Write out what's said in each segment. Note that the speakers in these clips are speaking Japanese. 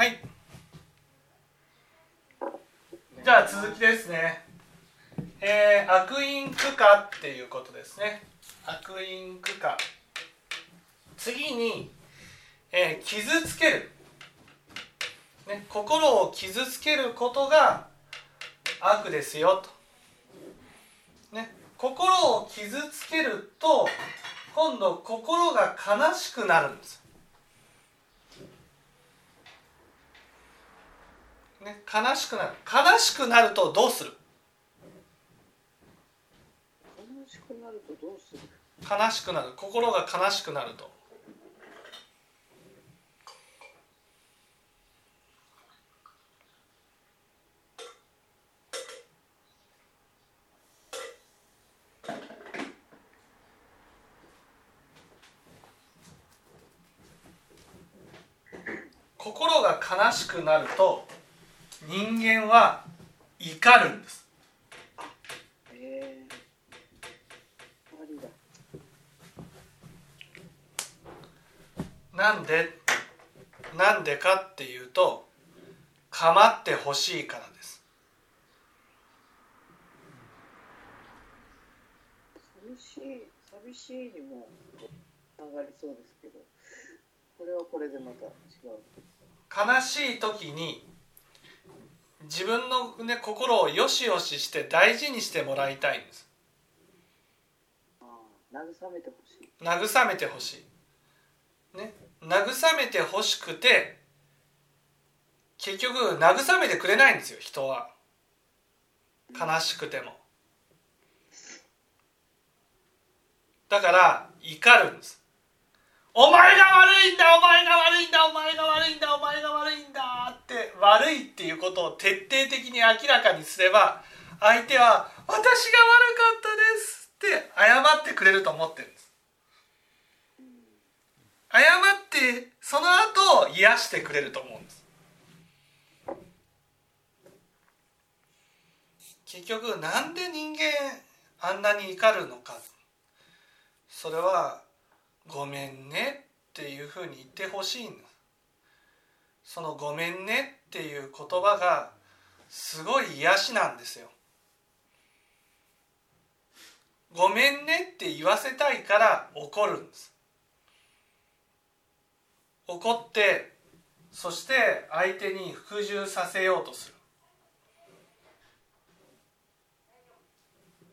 はい。じゃあ続きですね。えー、悪因区化っていうことですね。悪因区化。次に、えー、傷つける、ね、心を傷つけることが悪ですよと、ね、心を傷つけると今度心が悲しくなるんです。ね、悲しくなる。悲しくなるとどうする？悲しくなるとどうする？悲しくなる。心が悲しくなると。心が悲しくなると人間は怒るんです。なんでなんでかっていうと構ってほしいからです。寂しい寂しいにも上がりそうですけどこれはこれでまた違う。悲しい時に自分の、ね、心をよしよしして大事にしてもらいたいんです。慰めてほしい。慰めてほしい、ね、慰めてほしくて結局慰めてくれないんですよ人は。悲しくても。だから怒るんですお前が悪いんだお前が悪いんだお前が悪いんだお前が悪いんだって悪いっていうことを徹底的に明らかにすれば相手は「私が悪かったです」って謝ってくれると思ってるんです。謝ってその後癒してくれると思うんです。結局なんで人間あんなに怒るのか。それは「ごめんね」っていうふうに言ってほしいんですその「ごめんね」っていう言葉がすごい癒しなんですよ。ごめんねって言わせたいから怒るんです。怒ってそして相手に服従させようとす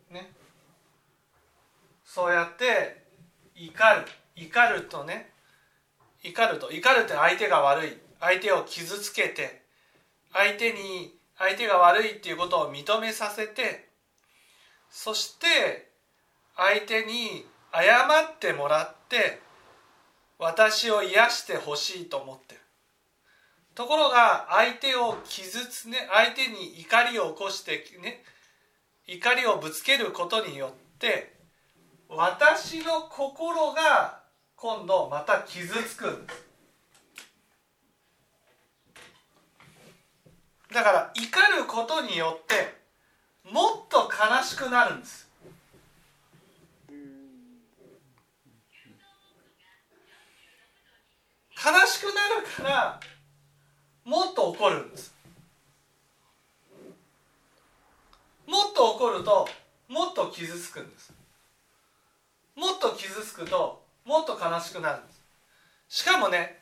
る。ね。そうやって怒る怒るとね怒ると怒るって相手が悪い。相手を傷つけて相手に相手が悪いっていうことを認めさせてそして相手に謝ってもらって私を癒してほしいと思ってる。ところが相手を傷つね相手に怒りを起こしてね怒りをぶつけることによって私の心が今度また傷つくんです。だから怒ることによってもっと悲しくなるんです。悲しくなるからもっと怒るんです。もっと怒るともっと傷つくんです。傷つくともっと悲しくなるんです。しかもね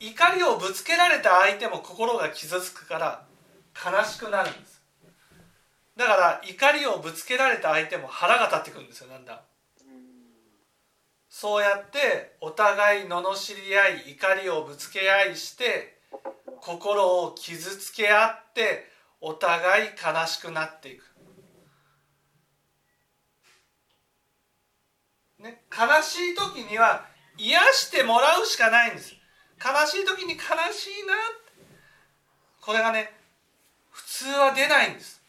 怒りをぶつけられた相手も心が傷つくから悲しくなるんです。だから怒りをぶつけられた相手も腹が立ってくるんですよなんだそうやってお互い罵り合い怒りをぶつけ合いして心を傷つけ合ってお互い悲しくなっていく、ね、悲しい時には癒してもらうしかないんです。悲しい時に悲しいなこれがね普通は出ないんです。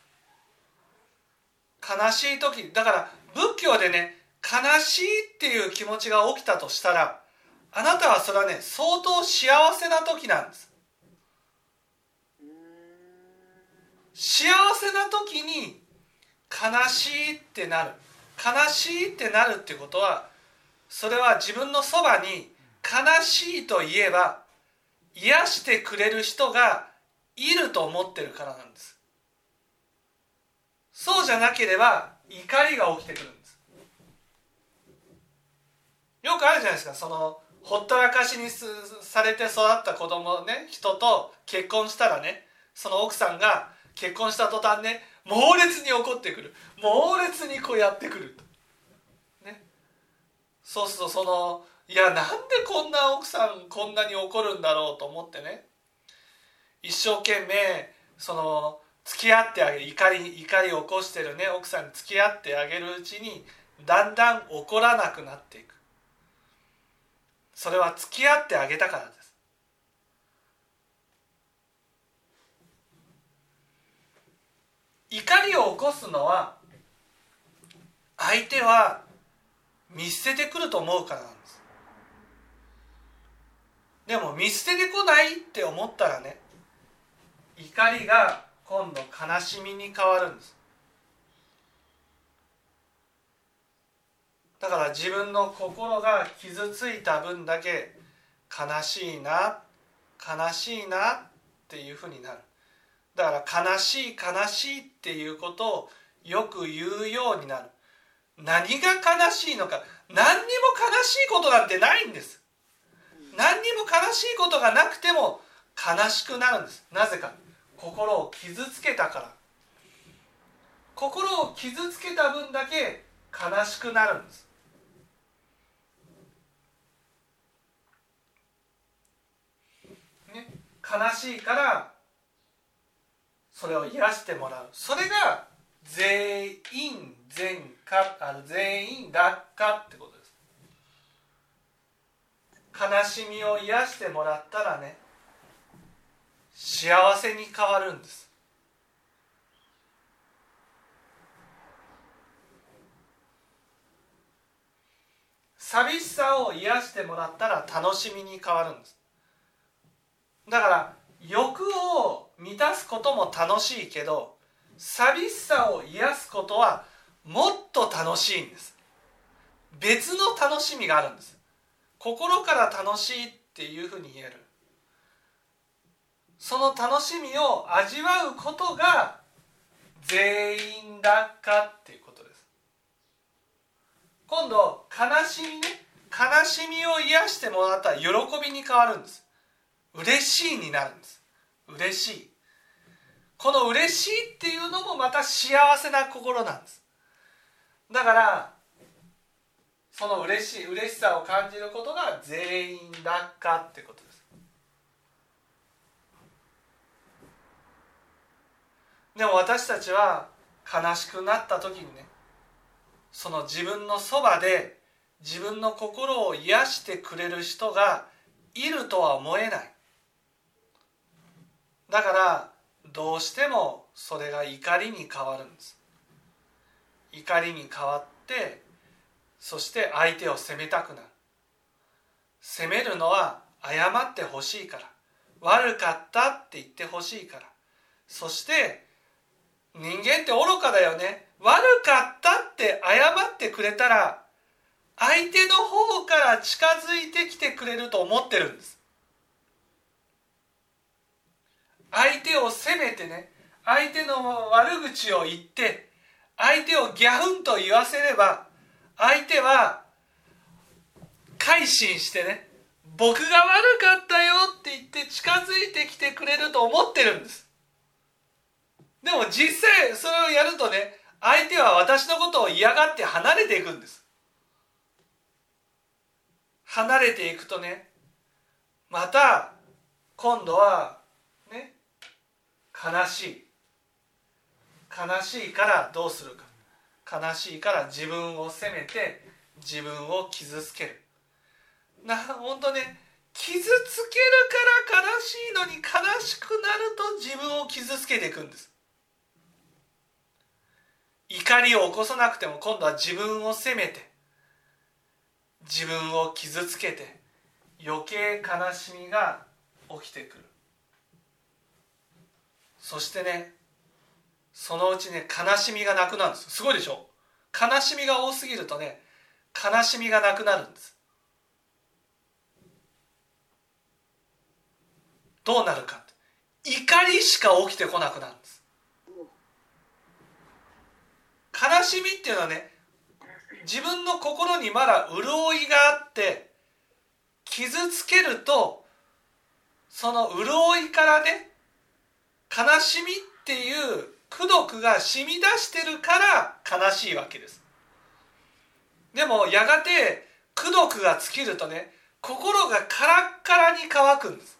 悲しい時だから仏教でね悲しいっていう気持ちが起きたとしたらあなたはそれはね相当幸せな時なんです。幸せな時に悲しいってなる悲しいってなるってことはそれは自分のそばに悲しいといえば癒してくれる人がいると思ってるからなんです。そうじゃなければ怒りが起きてくるんです。よくあるじゃないですか。そのほったらかしにされて育った子供ね人と結婚したらねその奥さんが結婚した途端ね猛烈に怒ってくる。猛烈にこうやってくると、ね、そうするとそのいやなんでこんな奥さんこんなに怒るんだろうと思ってね。一生懸命その付き合ってあげる。怒り怒りを起こしてるね。奥さんに付き合ってあげるうちにだんだん怒らなくなっていく。それは付き合ってあげたからです。怒りを起こすのは相手は見捨ててくると思うからなんです。でも見捨ててこないって思ったらね怒りが今度悲しみに変わるんです。だから自分の心が傷ついた分だけ悲しいな悲しいなっていうふうになる。だから悲しい悲しいっていうことをよく言うようになる。何が悲しいのか。何にも悲しいことなんてないんです。何にも悲しいことがなくても悲しくなるんです。なぜか。心を傷つけたから。心を傷つけた分だけ悲しくなるんです。ね、悲しいからそれを癒してもらう。それが全員全化あの全員落下ってことです。悲しみを癒してもらったらね幸せに変わるんです。寂しさを癒してもらったら楽しみに変わるんです。だから欲を満たすことも楽しいけど寂しさを癒すことはもっと楽しいんです。別の楽しみがあるんです。心から楽しいっていうふうに言える。その楽しみを味わうことが全員落下っていうことです。今度悲しみね。悲しみを癒してもらったら喜びに変わるんです。嬉しいになるんです。嬉しい。この嬉しいっていうのもまた幸せな心なんです。だからその嬉しい嬉しさを感じることが全員落下ってことです。でも私たちは悲しくなった時にねその自分のそばで自分の心を癒してくれる人がいるとは思えない。だからどうしてもそれが怒りに変わるんです。怒りに変わってそして相手を責めたくなる。責めるのは謝ってほしいから。悪かったって言ってほしいから。そして人間って愚かだよね。悪かったって謝ってくれたら相手の方から近づいてきてくれると思ってるんです。相手を責めてね相手の悪口を言って相手をギャフンと言わせれば相手は改心してね僕が悪かったよって言って近づいてきてくれると思ってるんです。でも実際それをやるとね相手は私のことを嫌がって離れていくんです。離れていくとねまた今度は悲しい。悲しいからどうするか。悲しいから自分を責めて自分を傷つける。な本当ね傷つけるから悲しいのに悲しくなると自分を傷つけていくんです。怒りを起こさなくても今度は自分を責めて自分を傷つけて余計悲しみが起きてくる。そしてねそのうちね悲しみがなくなるんです。すごいでしょ？悲しみが多すぎるとね悲しみがなくなるんです。どうなるか怒りしか起きてこなくなるんです。悲しみっていうのはね自分の心にまだ潤いがあって傷つけるとその潤いからね悲しみっていう功毒が染み出してるから悲しいわけです。でもやがて功毒が尽きるとね心がカラッカラに乾くんです。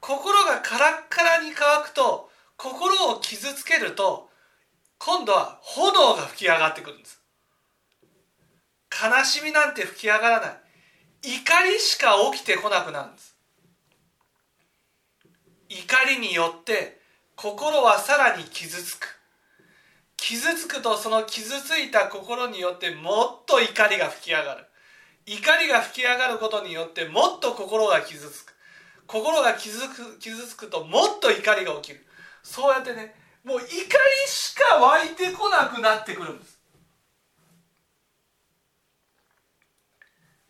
心がカラッカラに乾くと心を傷つけると今度は炎が吹き上がってくるんです。悲しみなんて吹き上がらない。怒りしか起きてこなくなるんです。怒りによって心はさらに傷つく。傷つくとその傷ついた心によってもっと怒りが吹き上がる。怒りが吹き上がることによってもっと心が傷つく。心が傷つく傷つくともっと怒りが起きる。そうやってねもう怒りしか湧いてこなくなってくるんです。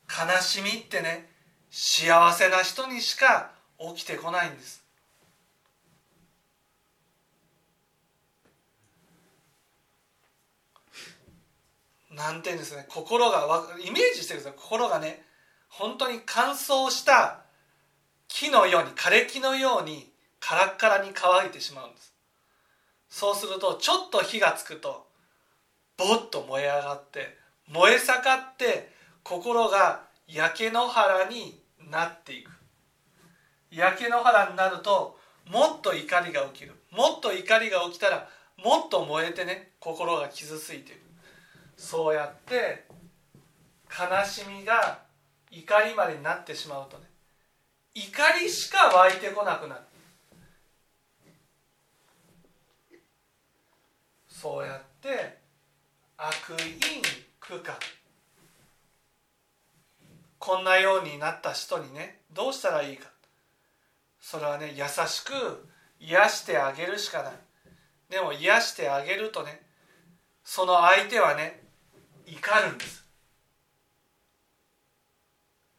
悲しみってね幸せな人にしか起きてこないんです。なんていうんですね心がイメージしてください心がね本当に乾燥した木のように枯れ木のようにカラッカラに乾いてしまうんです。そうするとちょっと火がつくとボッと燃え上がって燃え盛って心が焼け野原になっていく。焼け野原になるともっと怒りが起きる。もっと怒りが起きたらもっと燃えてね心が傷ついていく。そうやって悲しみが怒りまでになってしまうとね。怒りしか湧いてこなくなる。そうやって悪因苦か。こんなようになった人にねどうしたらいいか。それはね優しく癒してあげるしかない。でも癒してあげるとねその相手はね怒るんです。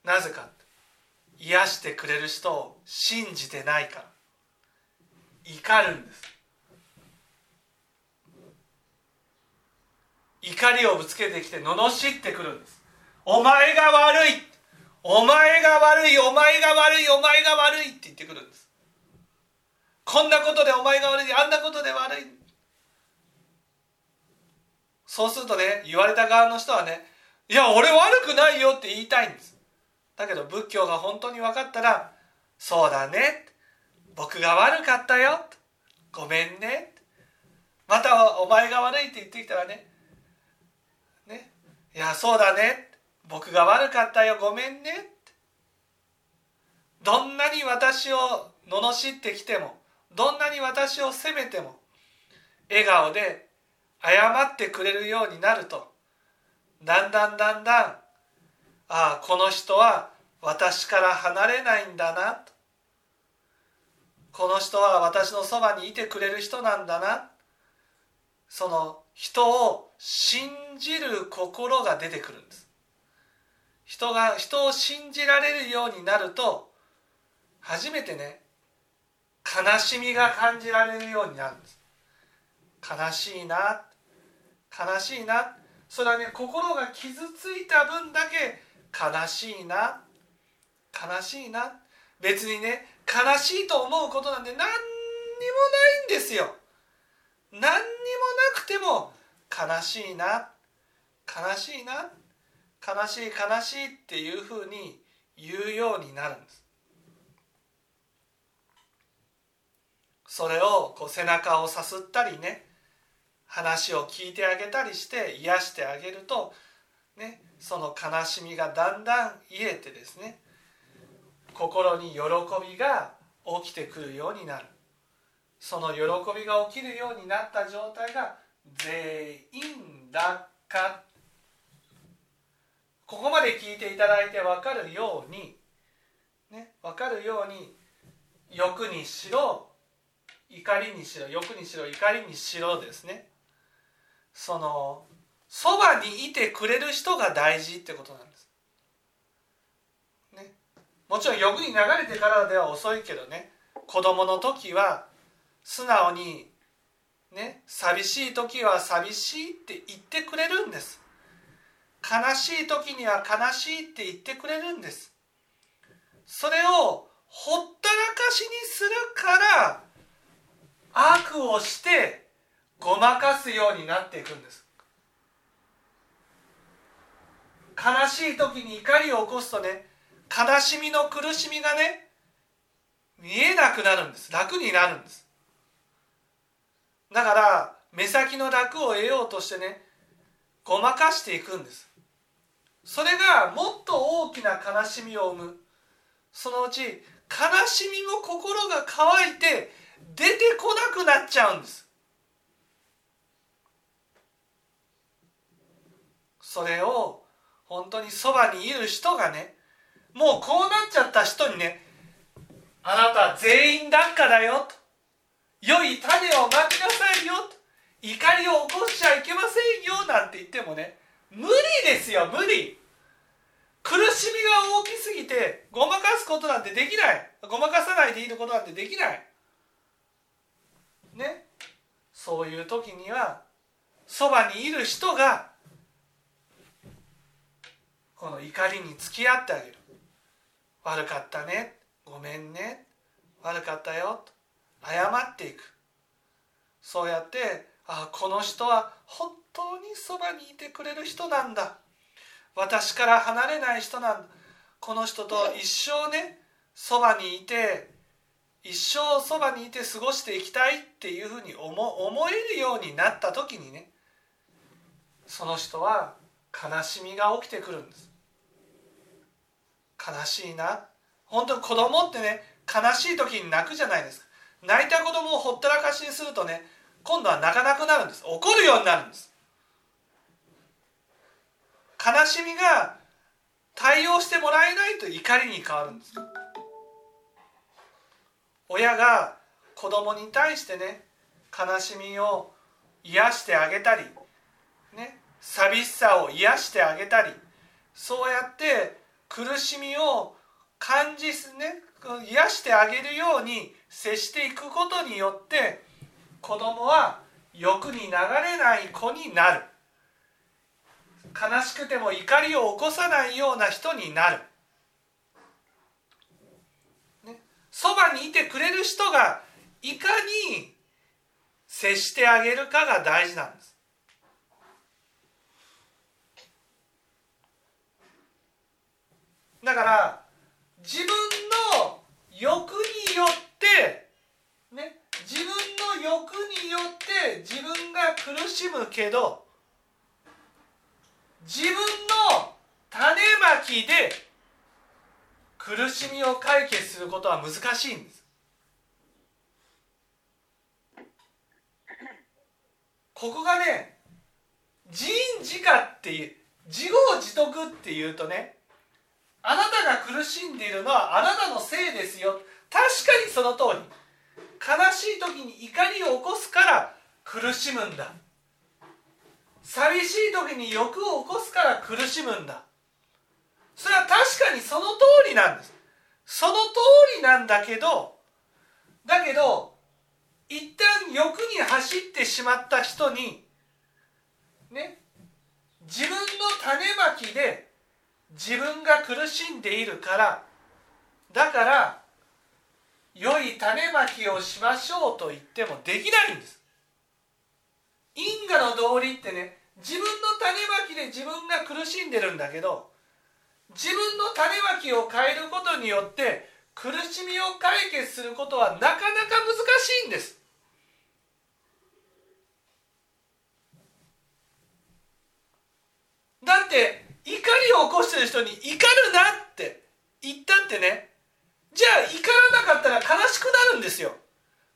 なぜか。癒してくれる人を信じてないから。怒るんです。怒りをぶつけてきて罵ってくるんです。お前が悪い。お前が悪い。お前が悪い。お前が悪いって言ってくるんです。こんなことでお前が悪い。あんなことで悪い。そうするとね言われた側の人はねいや俺悪くないよって言いたいんです。だけど仏教が本当に分かったらそうだね。僕が悪かったよ。ごめんね。またはお前が悪いって言ってきたらねね。いやそうだね。僕が悪かったよ。ごめんね。どんなに私を罵ってきてもどんなに私を責めても笑顔で謝ってくれるようになると。だんだんだんだんああこの人は私から離れないんだなと。この人は私のそばにいてくれる人なんだな。その人を信じる心が出てくるんです。人が人を信じられるようになると初めてね悲しみが感じられるようになるんです。悲しいな悲しいな。それはね心が傷ついた分だけ悲しいな。悲しいな。別にね悲しいと思うことなんて何にもないんですよ。何にもなくても悲しいな。悲しいな。悲しい悲しいっていうふうに言うようになるんです。それをこう背中をさすったりね話を聞いてあげたりして癒してあげると、ね、その悲しみがだんだん癒えてですね心に喜びが起きてくるようになる。その喜びが起きるようになった状態が全員落下ここまで聞いていただいて分かるようにね分かるように欲にしろ怒りにしろ欲にしろ怒りにしろですね。そのそばにいてくれる人が大事ってことなんです。ね、もちろん欲に流れてからでは遅いけどね。子供の時は素直にね寂しい時は寂しいって言ってくれるんです。悲しい時には悲しいって言ってくれるんです。それをほったらかしにするから悪をしてごまかすようになっていくんです。悲しい時に怒りを起こすとね悲しみの苦しみがね見えなくなるんです。楽になるんです。だから目先の楽を得ようとしてねごまかしていくんです。それがもっと大きな悲しみを生む。そのうち悲しみも心が乾いて出てこなくなっちゃうんです。それを本当にそばにいる人がねもうこうなっちゃった人にねあなた全員檀家だよと良い種をまきなさいよと怒りを起こしちゃいけませんよなんて言ってもね無理ですよ無理。苦しみが大きすぎてごまかすことなんてできない。ごまかさないでいることなんてできない。ね。そういう時にはそばにいる人がこの怒りに付き合ってあげる。悪かったね。ごめんね。悪かったよ。と謝っていく。そうやってあこの人は本当にそばにいてくれる人なんだ。私から離れない人なんだ。この人と一生ねそばにいて一生そばにいて過ごしていきたい。っていうふうに思思えるようになった時にねその人は悲しみが起きてくるんです。悲しいな。本当に子供ってね悲しい時に泣くじゃないですか。泣いた子供をほったらかしにするとね今度は泣かなくなるんです。怒るようになるんです。悲しみが対応してもらえないと怒りに変わるんです。親が子供に対してね悲しみを癒してあげたりね寂しさを癒してあげたりそうやって苦しみを感じすね癒してあげるように接していくことによって子供は欲に流れない子になる。悲しくても怒りを起こさないような人になる。そば、にいてくれる人がいかに接してあげるかが大事なんです。だから自分の欲によってね自分の欲によって自分が苦しむけど自分の種まきで苦しみを解決することは難しいんです。ここがね自因自家っていう自業自得っていうとねあなたが苦しんでいるのはあなたのせいですよ。確かにその通り。悲しい時に怒りを起こすから苦しむんだ。寂しい時に欲を起こすから苦しむんだ。それは確かにその通りなんです。その通りなんだけどだけど一旦欲に走ってしまった人にね自分の種まきで自分が苦しんでいるからだから良い種まきをしましょうと言ってもできないんです。因果の道理ってね自分の種まきで自分が苦しんでるんだけど自分の種まきを変えることによって苦しみを解決することはなかなか難しいんです。だって怒りを起こしてる人に怒るなって言ったってね。じゃあ怒らなかったら悲しくなるんですよ。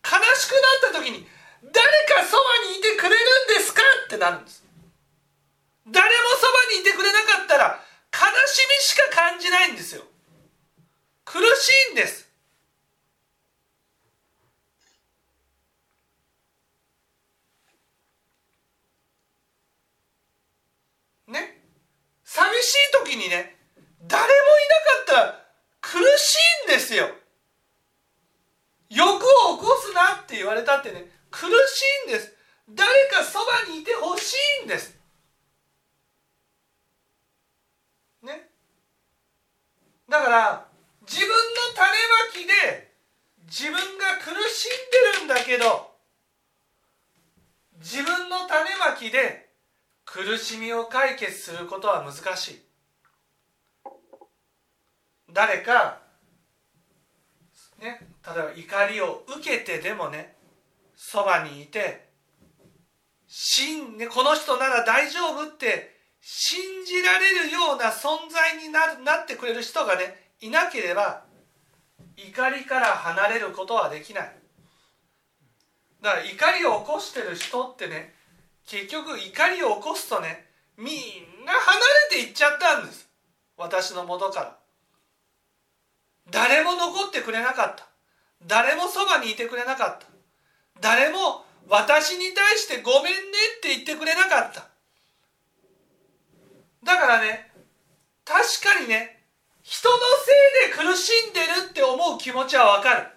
悲しくなった時に誰かそばにいてくれるんですかってなるんです。誰もそばにいてくれなかったら悲しみしか感じないんですよ。苦しいんですね寂しい時にね誰もいなかったら苦しいんですよ欲を起こすなってね苦しいんです。誰かそばにいてほしいんです。ね。だから自分の種まきで自分が苦しんでるんだけど自分の種まきで苦しみを解決することは難しい。誰かね例えば怒りを受けてでもねそばにいてしん、ね、この人なら大丈夫って信じられるような存在になるなってくれる人がねいなければ怒りから離れることはできない。だから怒りを起こしてる人ってね結局怒りを起こすとねみんな離れていっちゃったんです。私の元から。誰も残ってくれなかった。誰もそばにいてくれなかった。誰も私に対してごめんねって言ってくれなかった。だからね確かにね人のせいで苦しんでるって思う気持ちはわかる。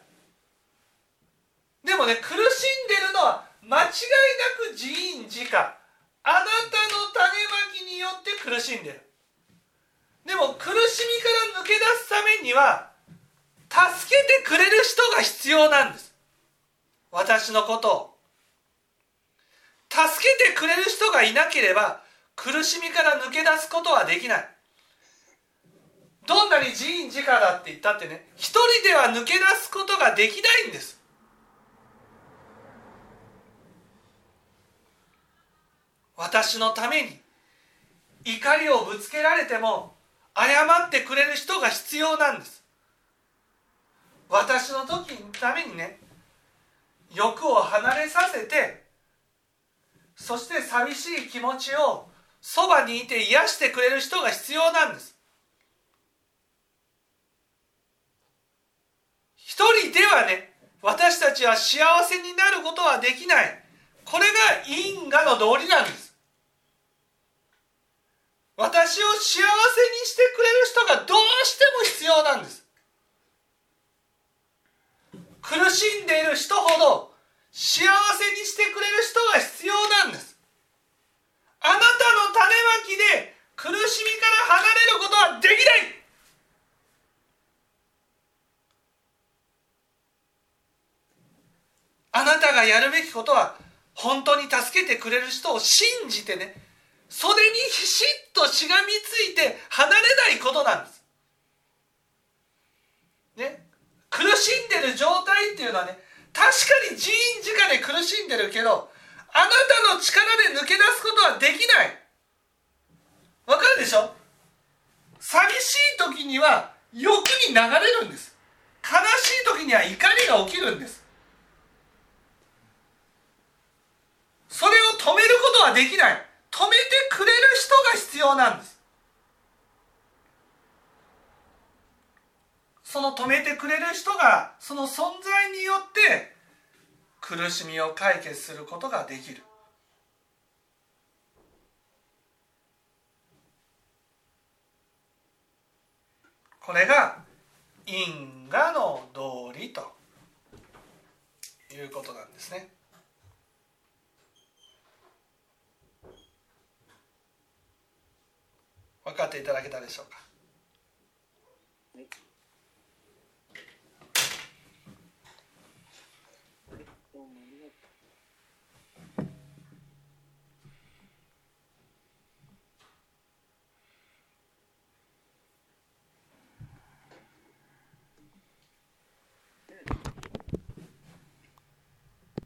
でもね苦しんでるのは間違いなく自因自家あなたの種まきによって苦しんでる。でも苦しみから抜け出すためには助けてくれる人が必要なんです。私のことを。助けてくれる人がいなければ苦しみから抜け出すことはできない。どんなに自因自家だって言ったってね一人では抜け出すことができないんです。私のために怒りをぶつけられても謝ってくれる人が必要なんです。私の時のためにね欲を離れさせてそして寂しい気持ちをそばにいて癒してくれる人が必要なんです。一人ではね私たちは幸せになることはできない。これが因果の道理なんです。私を幸せにしてくれる人がどうしても必要なんです。苦しんでいる人ほど幸せにしてくれる人が必要なんです。あなたの種まきで苦しみから離れることはできない。あなたがやるべきことは本当に助けてくれる人を信じてね。袖にひしっとしがみついて離れないことなんです。ね苦しんでる状態っていうのはね確かに人員直で苦しんでるけどあなたの力で抜け出すことはできない。わかるでしょ？寂しい時には欲に流れるんです。悲しい時には怒りが起きるんです。それを止めることはできない。止めてくれる人が必要なんです。その止めてくれる人がその存在によって苦しみを解決することができるこれが因果の道理ということなんですね。分かっていただけたでしょうか？はい